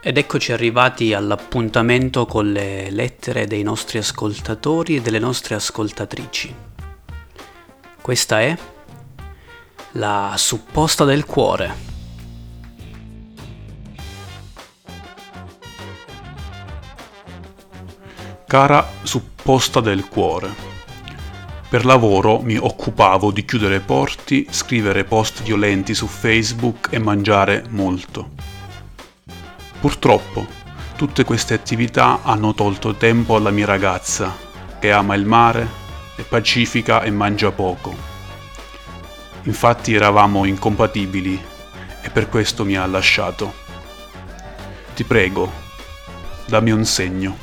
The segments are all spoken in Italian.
Ed eccoci arrivati all'appuntamento con le lettere dei nostri ascoltatori e delle nostre ascoltatrici. Questa è la supposta del cuore. Cara supposta del cuore. Per lavoro mi occupavo di chiudere porti, scrivere post violenti su Facebook e mangiare molto. Purtroppo, tutte queste attività hanno tolto tempo alla mia ragazza, che ama il mare, è pacifica e mangia poco. Infatti eravamo incompatibili e per questo mi ha lasciato. Ti prego, dammi un segno.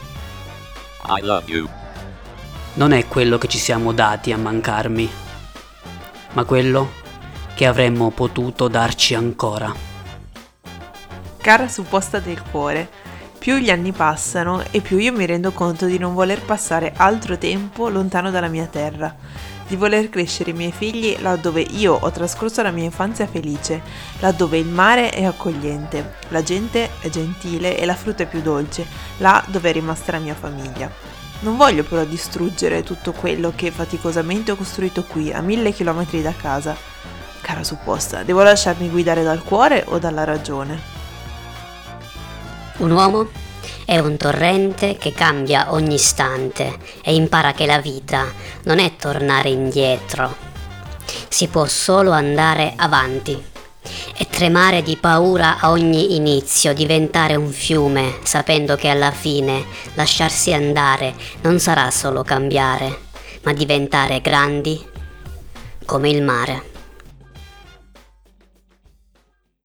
I love you. Non è quello che ci siamo dati a mancarmi, ma quello che avremmo potuto darci ancora. Cara supposta del cuore, più gli anni passano e più io mi rendo conto di non voler passare altro tempo lontano dalla mia terra, di voler crescere i miei figli laddove io ho trascorso la mia infanzia felice, laddove il mare è accogliente, la gente è gentile e la frutta è più dolce, là dove è rimasta la mia famiglia. Non voglio però distruggere tutto quello che faticosamente ho costruito qui, a mille chilometri da casa. Cara supposta, devo lasciarmi guidare dal cuore o dalla ragione? Un uomo è un torrente che cambia ogni istante e impara che la vita non è tornare indietro. Si può solo andare avanti e tremare di paura a ogni inizio, diventare un fiume, sapendo che alla fine lasciarsi andare non sarà solo cambiare, ma diventare grandi come il mare.